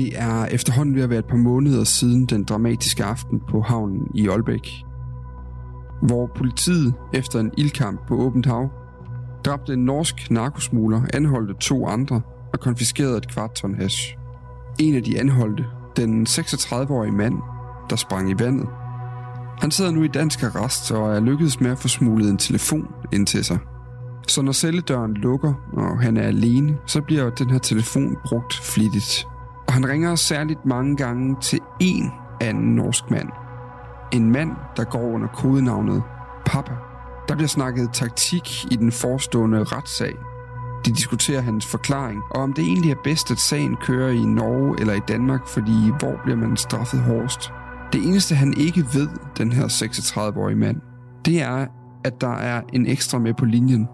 Det er efterhånden ved at være et par måneder siden den dramatiske aften på havnen i Aalbæk, hvor politiet efter en ildkamp på åbent hav dræbte en norsk narkosmugler, anholdte to andre og konfiskerede et kvart ton hash. En af de anholdte, den 36-årige mand, der sprang i vandet. Han sidder nu i dansk arrest og er lykkedes med at få smuglet en telefon ind til sig. Så når celledøren lukker, og han er alene, så bliver den her telefon brugt flittigt. Og han ringer særligt mange gange til en anden norsk mand. En mand, der går under kodenavnet Papa. Der bliver snakket taktik i den forestående retssag. De diskuterer hans forklaring, og om det egentlig er bedst, at sagen kører i Norge eller i Danmark, fordi hvor bliver man straffet hårdest? Det eneste, han ikke ved, den her 36-årige mand, det er, at der er en ekstra med på linjen.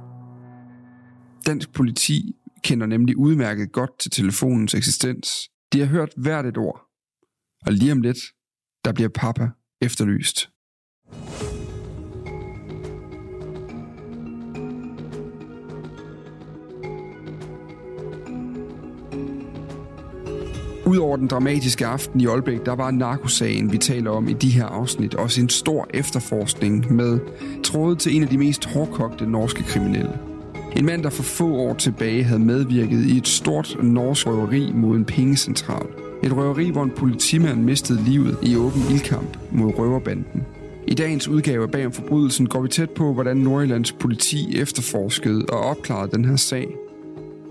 Dansk politi kender nemlig udmærket godt til telefonens eksistens. De har hørt hvert et ord. Og lige om lidt, der bliver papa efterlyst. Udover den dramatiske aften i Aalbæk, der var narkosagen, vi taler om i de her afsnit, også en stor efterforskning med trådet til en af de mest hårdkogte norske kriminelle. En mand, der for få år tilbage havde medvirket i et stort norsk røveri mod en pengecentral. Et røveri, hvor en politimand mistede livet i åben ildkamp mod røverbanden. I dagens udgave af Bag om forbrydelsen går vi tæt på, hvordan Nordjyllands politi efterforskede og opklarede den her sag.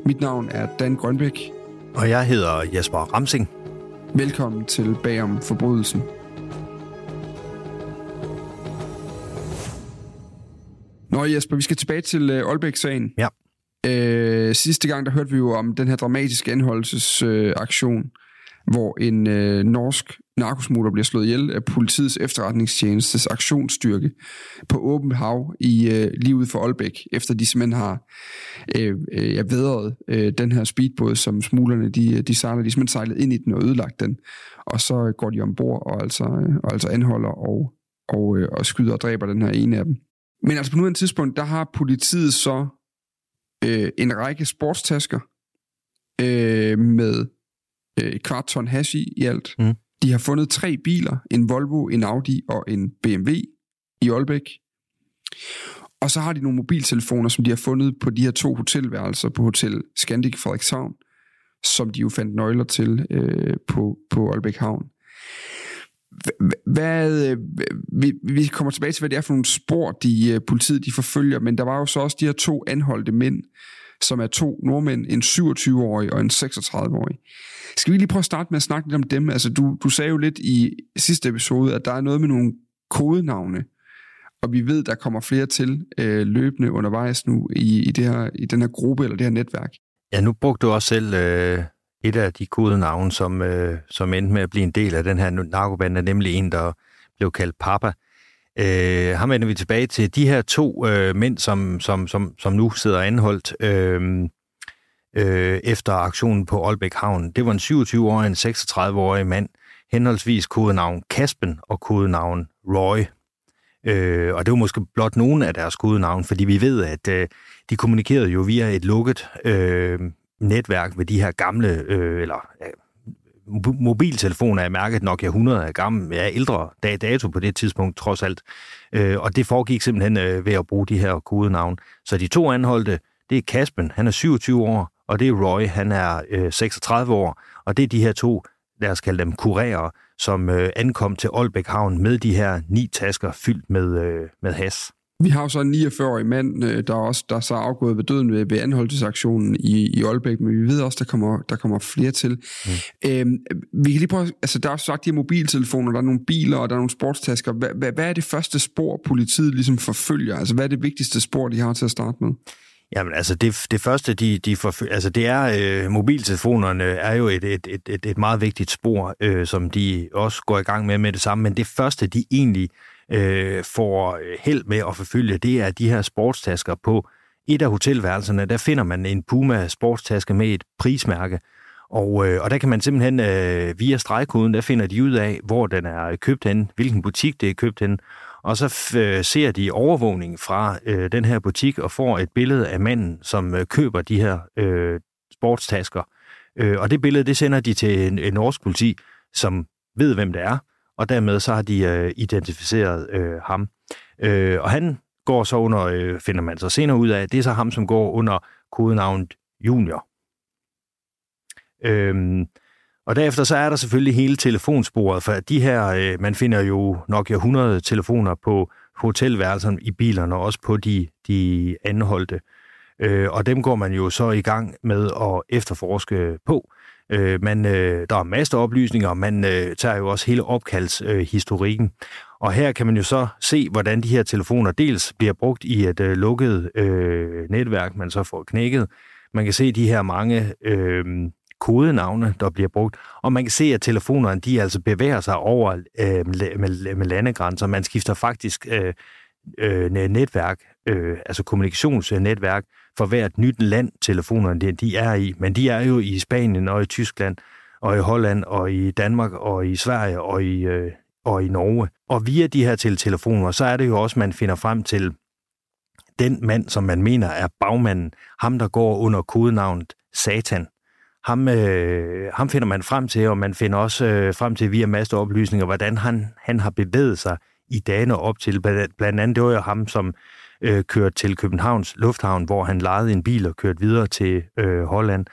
Mit navn er Dan Grønbæk. Og jeg hedder Jesper Ramsing. Velkommen til Bag om forbrydelsen. Nå Jesper, vi skal tilbage til øh, Aalbæk-sagen. Ja. Øh, sidste gang, der hørte vi jo om den her dramatiske anholdelsesaktion, øh, hvor en øh, norsk narkosmugler bliver slået ihjel af politiets efterretningstjenestes aktionsstyrke på åbent hav i øh, lige ude for Aalbæk, efter de simpelthen har øh, øh, vedret øh, den her speedbåd, som smuglerne de, de sejler, de simpelthen sejlet ind i den og ødelagt den, og så går de ombord og altså, øh, og altså anholder og, og, øh, og skyder og dræber den her ene af dem. Men altså på nuværende tidspunkt, der har politiet så øh, en række sportstasker øh, med øh, et kvart ton hash i, i alt. Mm. De har fundet tre biler, en Volvo, en Audi og en BMW i Aalbæk. Og så har de nogle mobiltelefoner, som de har fundet på de her to hotelværelser på Hotel Scandic Frederikshavn, som de jo fandt nøgler til øh, på, på Aalbæk Havn. Hvad, øh, vi, vi kommer tilbage til, hvad det er for nogle spor, de, øh, politiet de forfølger, men der var jo så også de her to anholdte mænd, som er to nordmænd, en 27-årig og en 36-årig. Skal vi lige prøve at starte med at snakke lidt om dem? Altså, du, du sagde jo lidt i sidste episode, at der er noget med nogle kodenavne, og vi ved, der kommer flere til øh, løbende undervejs nu i, i, det her, i den her gruppe eller det her netværk. Ja, nu brugte du også selv øh, et af de kodenavne, som, øh, som endte med at blive en del af den her narkobande, nemlig en, der blev kaldt Papa. Øh, ham vender vi tilbage til. De her to øh, mænd, som, som, som, som nu sidder anholdt øh, øh, efter aktionen på Aalbæk Havn, det var en 27-årig og en 36-årig mand, henholdsvis kodenavn Kaspen og kodenavn Roy. Øh, og det var måske blot nogle af deres kodenavn, fordi vi ved, at øh, de kommunikerede jo via et lukket øh, netværk med de her gamle, øh, eller øh, mobiltelefoner er mærket Nokia 100 er gammel, er ældre dag dato på det tidspunkt trods alt. Øh, og det foregik simpelthen øh, ved at bruge de her kodenavn. Så de to anholdte, det er Kaspen, han er 27 år, og det er Roy, han er øh, 36 år. Og det er de her to, lad os kalde dem kurerer, som øh, ankom til Aalbæk Havn med de her ni tasker fyldt med, øh, med has. Vi har jo så en 49-årig mand, øh, der også der er så afgået ved døden ved, ved anholdelsesaktionen i, i Aalbæk, men vi ved også, der kommer, der kommer flere til. Mm. Øhm, vi kan lige prøve, altså der er sagt, de her mobiltelefoner, der er nogle biler, og der er nogle sportstasker. Hvad, hvad, hvad er det første spor, politiet ligesom forfølger? Altså hvad er det vigtigste spor, de har til at starte med? Jamen altså det, det første, de, de forfølger, altså det er, øh, mobiltelefonerne er jo et, et, et, et, et meget vigtigt spor, øh, som de også går i gang med med det samme, men det første, de egentlig øh, Øh, får øh, held med at forfølge, det er de her sportstasker på et af hotelværelserne. Der finder man en Puma sportstaske med et prismærke, og, øh, og der kan man simpelthen øh, via stregkoden, der finder de ud af, hvor den er købt hen, hvilken butik det er købt hen, og så øh, ser de overvågning fra øh, den her butik og får et billede af manden, som øh, køber de her øh, sportstasker. Øh, og det billede, det sender de til en, en norsk politi, som ved, hvem det er, og dermed så har de øh, identificeret øh, ham. Øh, og han går så under, øh, finder man så senere ud af, det er så ham, som går under kodenavnet Junior. Øhm, og derefter så er der selvfølgelig hele telefonsporet, for de her, øh, man finder jo nok 100 telefoner på hotelværelserne i bilerne, og også på de, de anholdte. Øh, og dem går man jo så i gang med at efterforske på. Øh, man, øh, der er masser af oplysninger, og man øh, tager jo også hele opkaldshistorikken. Øh, og her kan man jo så se, hvordan de her telefoner dels bliver brugt i et øh, lukket øh, netværk, man så får knækket. Man kan se de her mange øh, kodenavne, der bliver brugt, og man kan se, at telefonerne de altså bevæger sig over øh, med, med landegrænser. Man skifter faktisk øh, øh, netværk, øh, altså kommunikationsnetværk, for hvert nyt land, telefonerne de er i. Men de er jo i Spanien og i Tyskland og i Holland og i Danmark og i Sverige og i, øh, og i Norge. Og via de her telefoner, så er det jo også, man finder frem til den mand, som man mener er bagmanden, ham der går under kodenavnet Satan. Ham, øh, ham finder man frem til, og man finder også øh, frem til via masser oplysninger, hvordan han, han har bevæget sig i dagene op til. Blandt andet, det var jo ham, som øh, kørt til Københavns Lufthavn, hvor han lejede en bil og kørte videre til øh, Holland.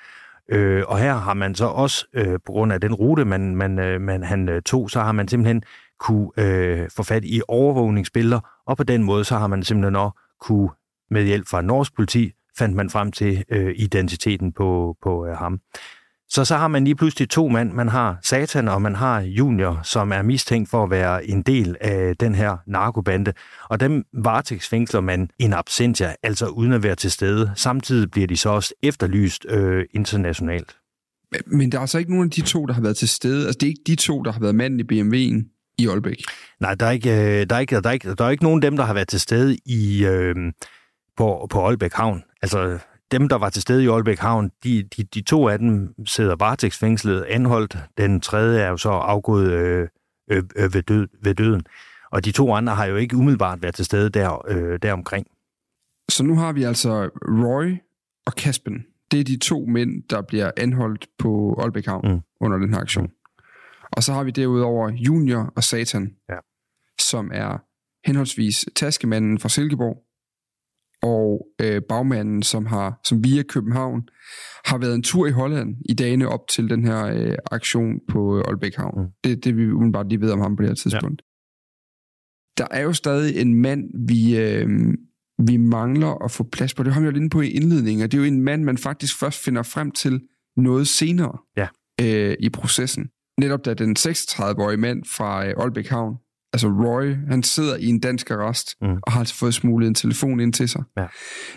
Øh, og her har man så også, øh, på grund af den rute, man, man, øh, man, han øh, tog, så har man simpelthen kunne øh, få fat i overvågningsbilleder, og på den måde så har man simpelthen også kunne, med hjælp fra norsk politi, fandt man frem til øh, identiteten på, på øh, ham. Så så har man lige pludselig to mand. Man har Satan, og man har Junior, som er mistænkt for at være en del af den her narkobande. Og dem varetægtsfængsler man in absentia, altså uden at være til stede. Samtidig bliver de så også efterlyst øh, internationalt. Men der er altså ikke nogen af de to, der har været til stede. Altså det er ikke de to, der har været manden i BMW'en i Aalbæk. Nej, der er ikke, øh, der er ikke, der er ikke, der er ikke nogen af dem, der har været til stede i, øh, på, på Aalbæk Havn. Altså, dem, der var til stede i Aalbæk Havn, de, de, de to af dem sidder varetægtsfængslet anholdt. Den tredje er jo så afgået øh, øh, øh, ved, død, ved døden. Og de to andre har jo ikke umiddelbart været til stede der, øh, deromkring. Så nu har vi altså Roy og Kaspen. Det er de to mænd, der bliver anholdt på Aalbæk Havn mm. under den her aktion. Mm. Og så har vi derudover Junior og Satan, ja. som er henholdsvis taskemanden fra Silkeborg og øh, bagmanden, som har som via København har været en tur i Holland i dagene op til den her øh, aktion på øh, Aalbæk Havn. Mm. Det det vi umiddelbart lige ved om ham på det her tidspunkt. Ja. Der er jo stadig en mand, vi, øh, vi mangler at få plads på. Det har vi jo lidt på i indledningen, og det er jo en mand, man faktisk først finder frem til noget senere ja. øh, i processen. Netop da den 36-årige mand fra øh, Aalbæk Havn altså Roy, han sidder i en dansk arrest, mm. og har altså fået smuglet en telefon ind til sig. Ja.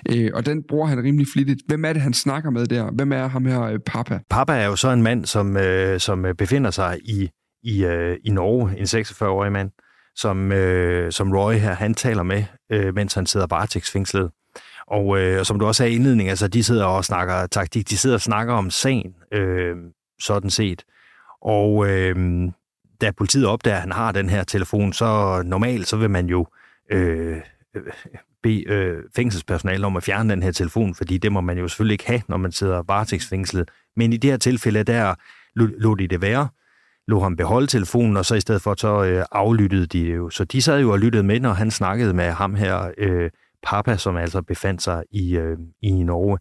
Øh, og den bruger han rimelig flittigt. Hvem er det, han snakker med der? Hvem er ham her, øh, Papa? Papa er jo så en mand, som, øh, som øh, befinder sig i, i, øh, i Norge, en 46-årig mand, som, øh, som Roy her, han taler med, øh, mens han sidder varetægtsfængslet. Og øh, som du også sagde i indledningen, altså de sidder og snakker taktik, de sidder og snakker om sagen, øh, sådan set. Og øh, da politiet opdager, at han har den her telefon, så normalt så vil man jo øh, øh, bede øh, fængselspersonale om at fjerne den her telefon, fordi det må man jo selvfølgelig ikke have, når man sidder varetægtsfængslet. Men i det her tilfælde, der lå de det være, lå ham beholde telefonen, og så i stedet for, så øh, aflyttede de jo. Så de sad jo og lyttede med, når han snakkede med ham her, øh, Papa, som altså befandt sig i, øh, i Norge.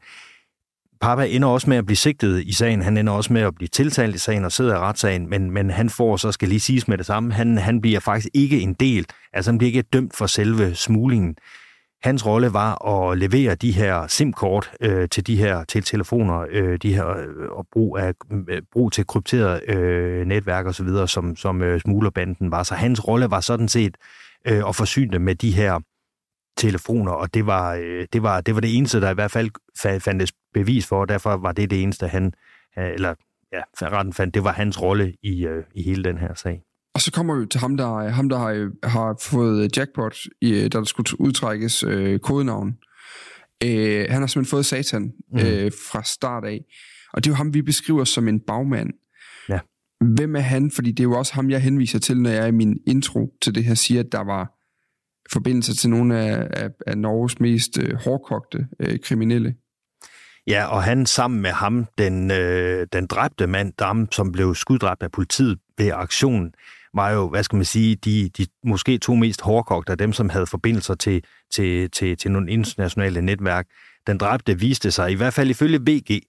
Papa ender også med at blive sigtet i sagen. Han ender også med at blive tiltalt i sagen og sidder i retssagen, men, men han får, så skal lige siges med det samme, han, han bliver faktisk ikke en del, altså han bliver ikke dømt for selve smuglingen. Hans rolle var at levere de her SIM-kort øh, til de her til telefoner, øh, de her øh, og brug af øh, brug til krypteret øh, netværk og så videre, som som øh, smuglerbanden var. Så hans rolle var sådan set øh, at forsyne dem med de her telefoner, og det var, øh, det var, det var det eneste, der i hvert fald fandtes bevis for, og derfor var det det eneste, han, øh, eller ja, retten fandt, det var hans rolle i, øh, i hele den her sag. Og så kommer vi til ham, der, ham, der har, har fået jackpot, i, der skulle udtrækkes øh, kodenavn. Øh, han har simpelthen fået satan mm. øh, fra start af. Og det er jo ham, vi beskriver som en bagmand. Ja. Hvem er han? Fordi det er jo også ham, jeg henviser til, når jeg i min intro til det her siger, at der var forbindelse til nogle af, af, af Norges mest øh, hårdkogte øh, kriminelle. Ja, og han sammen med ham, den, øh, den dræbte mand, Dam, som blev skuddræbt af politiet ved aktionen, var jo, hvad skal man sige, de, de måske to mest hårdkogte af dem, som havde forbindelser til, til, til, til nogle internationale netværk. Den dræbte viste sig, i hvert fald ifølge VG,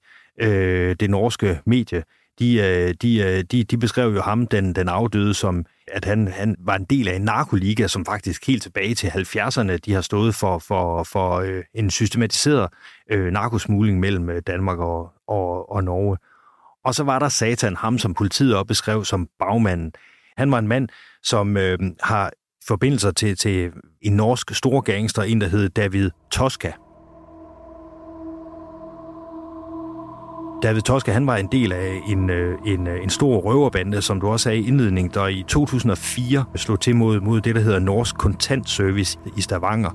øh, det norske medie, de, øh, de, øh, de, de beskrev jo ham, den, den afdøde, som at han, han var en del af en narkoliga, som faktisk helt tilbage til 70'erne, de har stået for, for, for øh, en systematiseret øh, narkosmugling mellem øh, Danmark og, og, og Norge. Og så var der Satan, ham som politiet også beskrev som bagmanden. Han var en mand, som øh, har forbindelser til, til en norsk stor gangster, en der hed David Tosca. David Toske, han var en del af en, øh, en, øh, en stor røverbande, som du også sagde i indledningen, der i 2004 slog til mod, mod det, der hedder Norsk Kontant Service i Stavanger.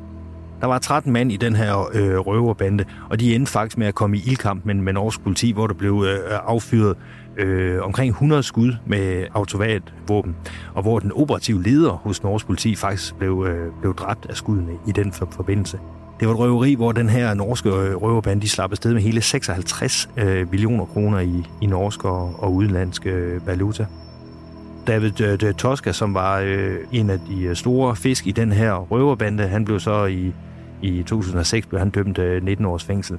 Der var 13 mand i den her øh, røverbande, og de endte faktisk med at komme i ildkamp med, med norsk politi, hvor der blev øh, affyret øh, omkring 100 skud med automatvåben, og hvor den operative leder hos norsk politi faktisk blev, øh, blev dræbt af skuddene i den forbindelse. Det var et røveri, hvor den her norske øh, røverbande de slap afsted med hele 56 øh, millioner kroner i, i norsk og, og udenlandsk øh, valuta. David øh, Tosca, som var øh, en af de øh, store fisk i den her røverbande, han blev så i, i 2006 blev han dømt øh, 19 års fængsel.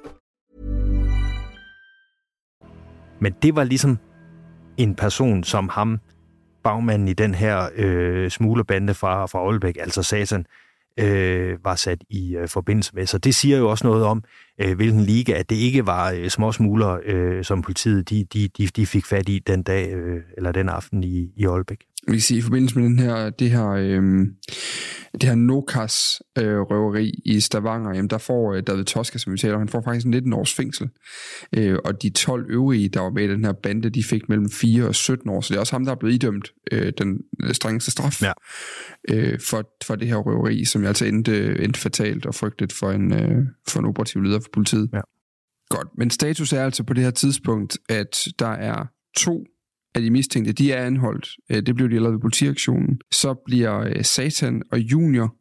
Men det var ligesom en person som ham, bagmanden i den her øh, smuglerbande fra, fra Aalbæk, altså Satan, øh, var sat i øh, forbindelse med. Så det siger jo også noget om, øh, hvilken liga, at det ikke var øh, små smugler, øh, som politiet de, de, de, de fik fat i den dag øh, eller den aften i, i Aalbæk. Vi kan sige, i forbindelse med den her, det her, øh, det her Nokas øh, røveri i Stavanger, jamen der får øh, David Tosca, som vi taler han får faktisk 19 års fængsel. Øh, og de 12 øvrige, der var med i den her bande, de fik mellem 4 og 17 år. Så det er også ham, der er blevet idømt øh, den strengeste straf ja. øh, for, for det her røveri, som altså endte, endte fatalt og frygtet for en, øh, for en operativ leder for politiet. Ja. Godt, men status er altså på det her tidspunkt, at der er to af de mistænkte, de er anholdt. Øh, det blev de allerede ved politiaktionen. Så bliver øh, Satan og Junior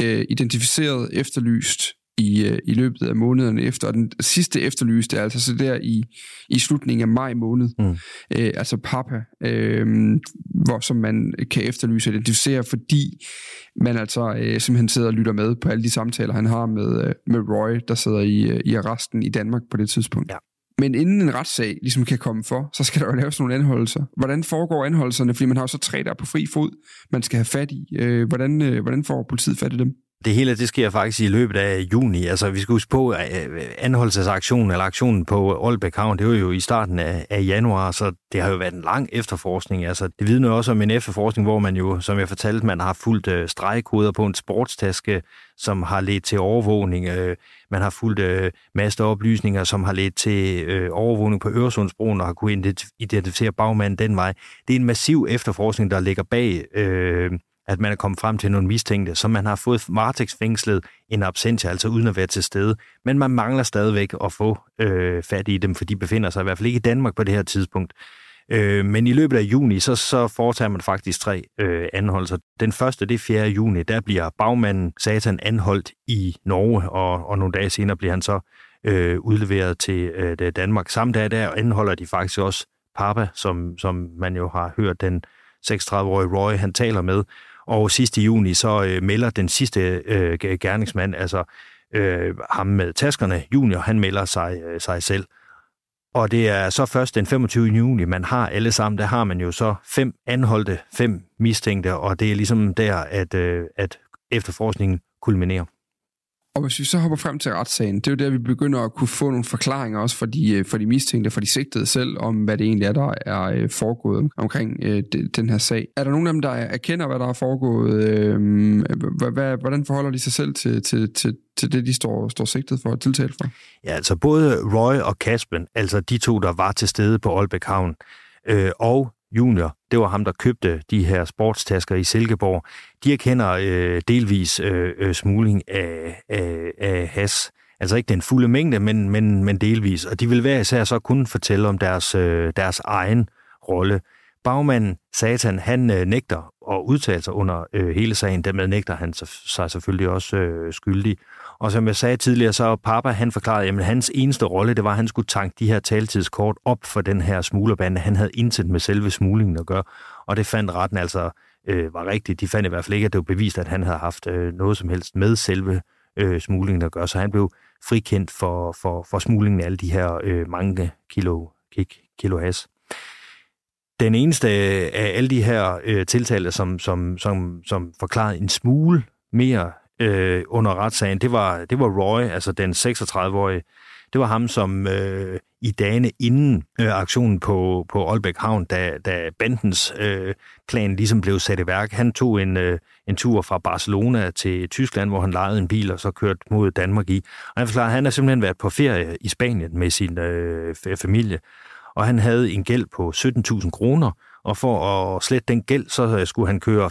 øh, identificeret, efterlyst i, øh, i løbet af månederne efter. Og den sidste efterlyste er altså så der i, i slutningen af maj måned. Mm. Øh, altså Papa, øh, hvor som man kan efterlyse og identificere, fordi man altså øh, simpelthen sidder og lytter med på alle de samtaler, han har med, øh, med Roy, der sidder i, øh, i arresten i Danmark på det tidspunkt. Ja. Men inden en retssag ligesom kan komme for, så skal der jo laves nogle anholdelser. Hvordan foregår anholdelserne? Fordi man har jo så tre der på fri fod, man skal have fat i. Øh, hvordan, øh, hvordan får politiet fat i dem? Det hele det sker faktisk i løbet af juni. Altså, vi skal huske på, at øh, anholdelsesaktionen eller aktionen på Aalbæk Havn, det var jo i starten af, af januar, så det har jo været en lang efterforskning. Altså, det vidner også om en efterforskning, hvor man jo, som jeg fortalte, man har fulgt øh, stregkoder på en sportstaske, som har ledt til overvågning. Øh, man har fulgt øh, masse oplysninger, som har ledt til øh, overvågning på Øresundsbroen og har kunnet identificere bagmanden den vej. Det er en massiv efterforskning, der ligger bag Øh, at man er kommet frem til nogle mistænkte, som man har fået varetægtsfængslet en absentia, altså uden at være til stede. Men man mangler stadigvæk at få øh, fat i dem, for de befinder sig i hvert fald ikke i Danmark på det her tidspunkt. Øh, men i løbet af juni, så, så foretager man faktisk tre øh, anholdelser. Den første, det er 4. juni, der bliver bagmanden Satan anholdt i Norge, og, og nogle dage senere bliver han så øh, udleveret til øh, Danmark. Samme dag der anholder de faktisk også Papa, som, som man jo har hørt den 36-årige Roy, han taler med, og sidste juni så øh, melder den sidste øh, gerningsmand, altså øh, ham med taskerne, junior, han melder sig, øh, sig selv. Og det er så først den 25. juni, man har alle sammen, der har man jo så fem anholdte, fem mistænkte, og det er ligesom der, at, øh, at efterforskningen kulminerer. Og hvis vi så hopper frem til retssagen, det er jo der, vi begynder at kunne få nogle forklaringer også for de, øh, for de mistænkte, for de sigtede selv, om hvad det egentlig er, der er øh, foregået omkring øh, den her sag. Er der nogen af dem, der erkender, hvad der er foregået? Øh, hvordan forholder de sig selv til, til, til, til det, de står, står sigtet for og tiltalt for? Ja, altså både Roy og Kaspen, altså de to, der var til stede på Aalbæk Havn, øh, og Junior, det var ham, der købte de her sportstasker i Silkeborg. De erkender øh, delvis øh, øh, smugling af, af, af has. Altså ikke den fulde mængde, men, men, men delvis. Og de vil hver især så kun fortælle om deres, øh, deres egen rolle. Bagmanden Satan, han øh, nægter at udtale sig under øh, hele sagen. Dermed nægter han sig selvfølgelig også øh, skyldig. Og som jeg sagde tidligere, så Papa, han forklarede, at hans eneste rolle, det var, at han skulle tanke de her taltidskort op for den her smuglerbande. Han havde intet med selve smuglingen at gøre, og det fandt retten altså øh, var rigtigt. De fandt i hvert fald ikke, at det var bevist, at han havde haft øh, noget som helst med selve øh, smuglingen at gøre. Så han blev frikendt for, for, for smuglingen af alle de her øh, mange kilo, kik, kilo has. Den eneste øh, af alle de her øh, tiltalte, som, som, som, som forklarede en smule mere øh, under retssagen, det var, det var Roy, altså den 36-årige. Det var ham, som øh, i dagene inden øh, aktionen på, på Aalbæk Havn, da, da bandens øh, plan ligesom blev sat i værk, han tog en, øh, en tur fra Barcelona til Tyskland, hvor han lejede en bil og så kørte mod Danmark i. Og han forklarede, at han har simpelthen været på ferie i Spanien med sin øh, familie, og han havde en gæld på 17.000 kroner, og for at slette den gæld, så øh, skulle han køre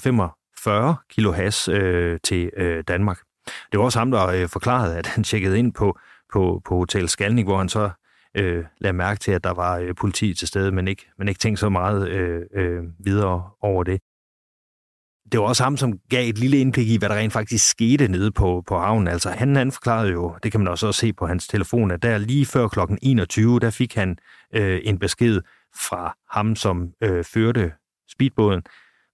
40 kilo has øh, til øh, Danmark. Det var også ham, der øh, forklarede, at han tjekkede ind på, på, på Hotel Skalning, hvor han så øh, lagde mærke til, at der var øh, politi til stede, men ikke, men ikke tænkte så meget øh, øh, videre over det. Det var også ham, som gav et lille indblik i, hvad der rent faktisk skete nede på, på havnen. Altså, han, han forklarede jo, det kan man også se på hans telefon, at der lige før klokken 21, der fik han øh, en besked fra ham, som øh, førte speedbåden,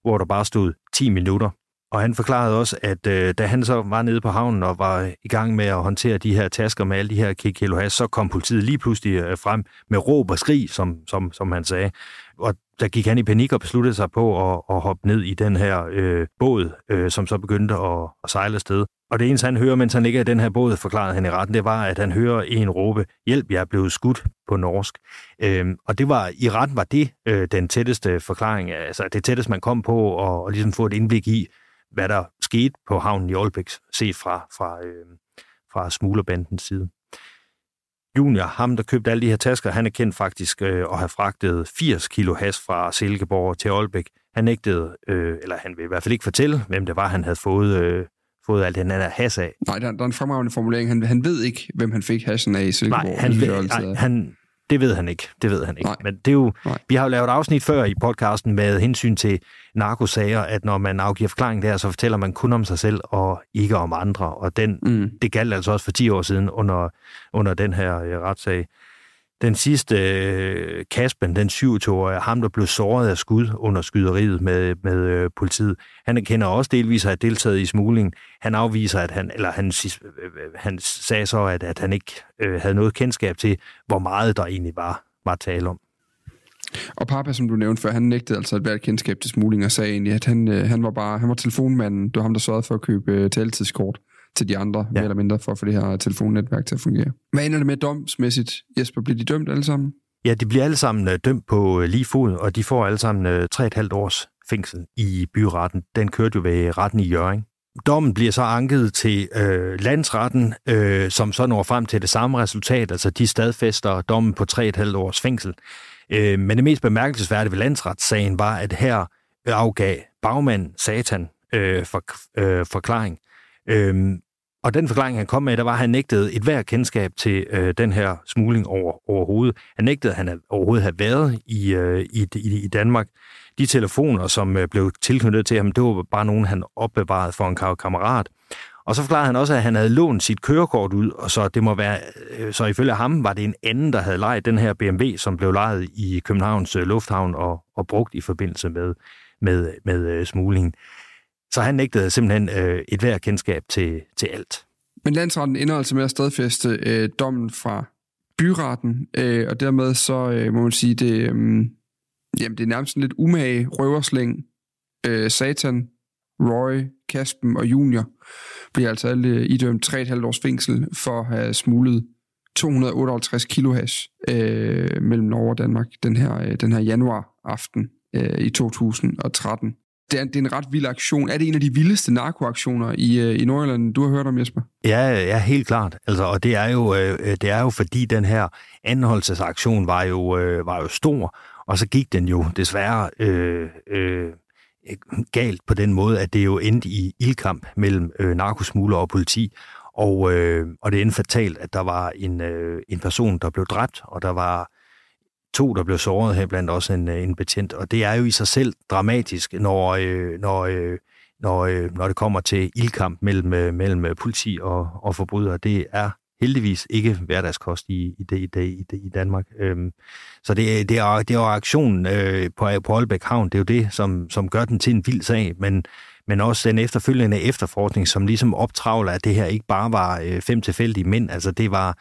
hvor der bare stod 10 minutter. Og han forklarede også, at øh, da han så var nede på havnen og var i gang med at håndtere de her tasker med alle de her kilo has, så kom politiet lige pludselig øh, frem med råb og skrig, som, som, som han sagde. Og der gik han i panik og besluttede sig på at, at hoppe ned i den her øh, båd, øh, som så begyndte at, at sejle afsted. Og det eneste, han hører, mens han ligger i den her båd, forklarede han i retten, det var, at han hører en råbe, hjælp, jeg er blevet skudt på norsk. Øhm, og det var, i retten var det øh, den tætteste forklaring, altså det tætteste, man kom på, og, og ligesom få et indblik i, hvad der skete på havnen i Aalbæk, set fra, fra, øh, fra smuglerbandens side. Junior, ham der købte alle de her tasker, han er kendt faktisk øh, at have fragtet 80 kilo has fra Silkeborg til Aalbæk. Han nægtede, øh, eller han vil i hvert fald ikke fortælle, hvem det var, han havde fået, øh, fået alt den her has af. Nej, der, der er en fremragende formulering. Han, han ved ikke, hvem han fik hasen af i Silkeborg. Nej, han, ved, nej, han, det ved han ikke. Det ved han ikke. Nej. Men det er jo, Nej. vi har jo lavet afsnit før i podcasten med hensyn til narkosager, at når man afgiver forklaring der, så fortæller man kun om sig selv og ikke om andre. Og den, mm. det galt altså også for 10 år siden under, under den her øh, retssag. Den sidste, øh, Kaspen, den 27-årige, ham der blev såret af skud under skyderiet med, med øh, politiet, han kender også delvis at have deltaget i smugling. Han afviser, at han, eller han, øh, øh, øh, han sagde så, at, at han ikke øh, havde noget kendskab til, hvor meget der egentlig var, var tale om. Og Papa, som du nævnte før, han nægtede altså at være et kendskab til smugling og sagde egentlig, at han, øh, han var bare han var telefonmanden. Det var ham, der sørgede for at købe øh, taltidskort til de andre, ja. mere eller mindre, for at få det her telefonnetværk til at fungere. Hvad ender det med domsmæssigt? Jesper, bliver de dømt alle sammen? Ja, de bliver alle sammen øh, dømt på øh, lige fod, og de får alle sammen 3,5 øh, års fængsel i byretten. Den kørte jo ved retten i Jørgen. Dommen bliver så anket til øh, landsretten, øh, som så når frem til det samme resultat, altså de stadfæster dommen på 3,5 års fængsel. Øh, men det mest bemærkelsesværdige ved landsretssagen var, at her afgav bagmand Satan øh, for, øh, forklaring. Øh, og den forklaring, han kom med, der var, at han nægtede et hver kendskab til øh, den her smugling over, overhovedet. Han nægtede, at han overhovedet havde været i, øh, i, i, i Danmark. De telefoner, som øh, blev tilknyttet til ham, det var bare nogen, han opbevarede for en kammerat. Og så forklarede han også, at han havde lånt sit kørekort ud, og så det må være, øh, så ifølge ham var det en anden, der havde lejet den her BMW, som blev lejet i Københavns øh, Lufthavn og, og brugt i forbindelse med, med, med øh, smuglingen. Så han nægtede simpelthen øh, et hver kendskab til, til alt. Men landsretten ender altså med at stadfæste øh, dommen fra byretten, øh, og dermed så øh, må man sige, det, øh, jamen, det er nærmest en lidt umage røverslæng. Øh, Satan, Roy, Kaspen og Junior bliver altså alle øh, idømt 3,5 års fængsel for at have smuglet 258 kilo hash øh, mellem Norge og Danmark den her, øh, den her januar aften øh, i 2013 det er, det er en ret vild aktion. Er det en af de vildeste narkoaktioner i, øh, i Nordjylland, du har hørt om, Jesper? Ja, ja helt klart. Altså, og det er, jo, øh, øh, det er jo fordi, den her anholdelsesaktion var jo, var jo stor, og så gik den jo desværre øh, øh, galt på den måde, at det jo endte i ildkamp mellem øh, narkosmugler og politi, og, øh, og det endte fatalt, at der var en, øh, en person, der blev dræbt, og der var to, der blev såret her, blandt også en, øh, en betjent. Og det er jo i sig selv dramatisk, når, øh, når, øh, når, øh, når det kommer til ildkamp mellem, øh, mellem øh, politi og, og forbrydere. Det er heldigvis ikke hverdagskost i, i, det, i, det, i, det, i Danmark. Øhm, så det, det, er, det er aktionen øh, på, på Aalbæk Havn, det er jo det, som, som gør den til en vild sag, men, men også den efterfølgende efterforskning, som ligesom optravler, at det her ikke bare var øh, fem tilfældige mænd, altså det var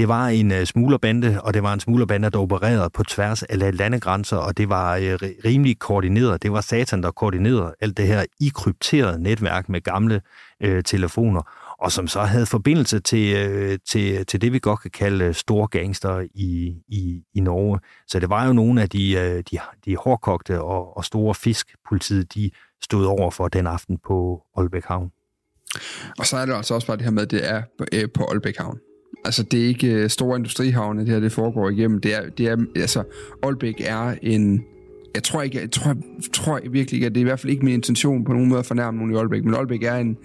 det var en uh, smuglerbande, og det var en smuglerbande, der opererede på tværs af landegrænser, og det var uh, rimelig koordineret. Det var Satan, der koordinerede alt det her i krypteret netværk med gamle uh, telefoner, og som så havde forbindelse til, uh, til, til det, vi godt kan kalde store gangster i, i, i Norge. Så det var jo nogle af de, uh, de, de hårdkogte og, og store fisk, politiet de stod over for den aften på Aalbæk Havn. Og så er det altså også bare det her med, at det er på, på Aalbæk Havn. Altså, det er ikke øh, store industrihavne, det her det foregår igennem. Det er, det er, altså, Aalbæk er en... Jeg tror, ikke, jeg tror, tror virkelig ikke, at det er i hvert fald ikke min intention på nogen måde at fornærme nogen i Aalbæk, men Aalbæk er en,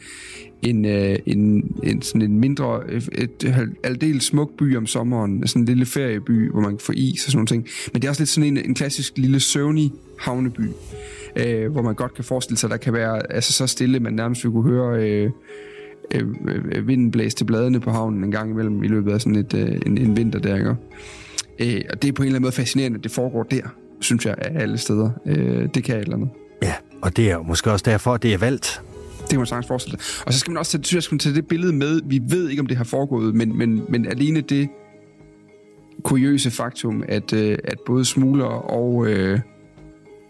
en, øh, en, en, sådan en mindre, et, et aldeles smuk by om sommeren, sådan en lille ferieby, hvor man kan få is og sådan nogle ting. Men det er også lidt sådan en, en klassisk lille søvnig havneby, øh, hvor man godt kan forestille sig, at der kan være altså, så stille, man nærmest vil kunne høre... Øh, øh, øh, vinden blæste bladene på havnen en gang imellem i løbet af sådan et, øh, en, en vinter der, ikke? Øh, og det er på en eller anden måde fascinerende, at det foregår der, synes jeg, af alle steder. Øh, det kan jeg et eller andet. Ja, og det er jo måske også derfor, at det er valgt. Det kan man sagtens forestille sig. Og så skal man også tage, synes jeg, skal tage det billede med. Vi ved ikke, om det har foregået, men, men, men alene det kuriøse faktum, at, øh, at både smugler og, øh,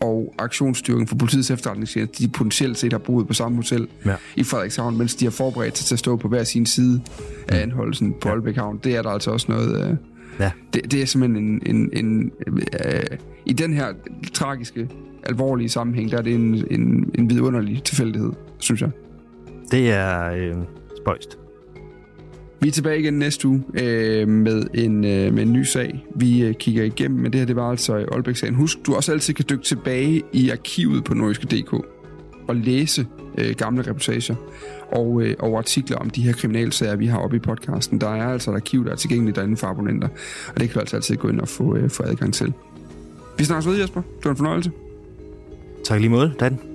og aktionsstyrken for politiets efterretningstjeneste, de potentielt set har boet på samme hotel ja. i Frederikshavn, mens de har forberedt sig til at stå på hver sin side af anholdelsen på ja. Aalbæk Havn. Det er der altså også noget... Øh, ja. det, det er simpelthen en... en, en øh, I den her tragiske, alvorlige sammenhæng, der er det en, en, en vidunderlig tilfældighed, synes jeg. Det er øh, spøjst. Vi er tilbage igen næste uge øh, med, en, øh, med en ny sag, vi øh, kigger igennem. Men det her, det var altså Aalbæk-sagen. Husk, du også altid kan dykke tilbage i arkivet på nordiske.dk. og læse øh, gamle reportager og, øh, og artikler om de her kriminalsager, vi har oppe i podcasten. Der er altså et arkiv, der er tilgængeligt derinde for abonnenter, og det kan du altså altid gå ind og få, øh, få adgang til. Vi snakkes ved, Jesper. Det var en fornøjelse. Tak lige måde, Dan.